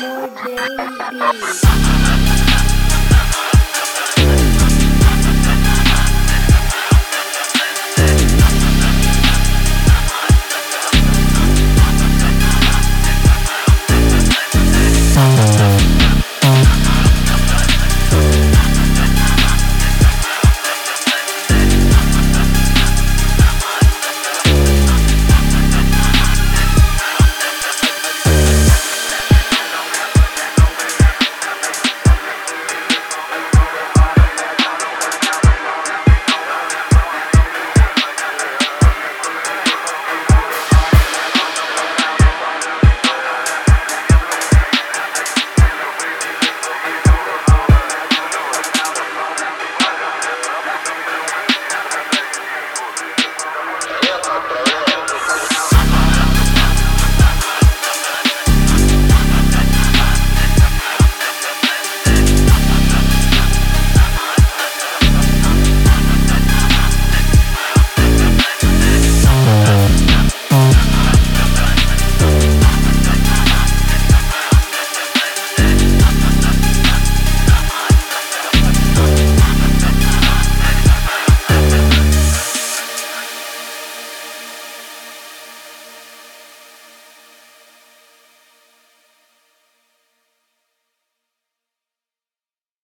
more baby.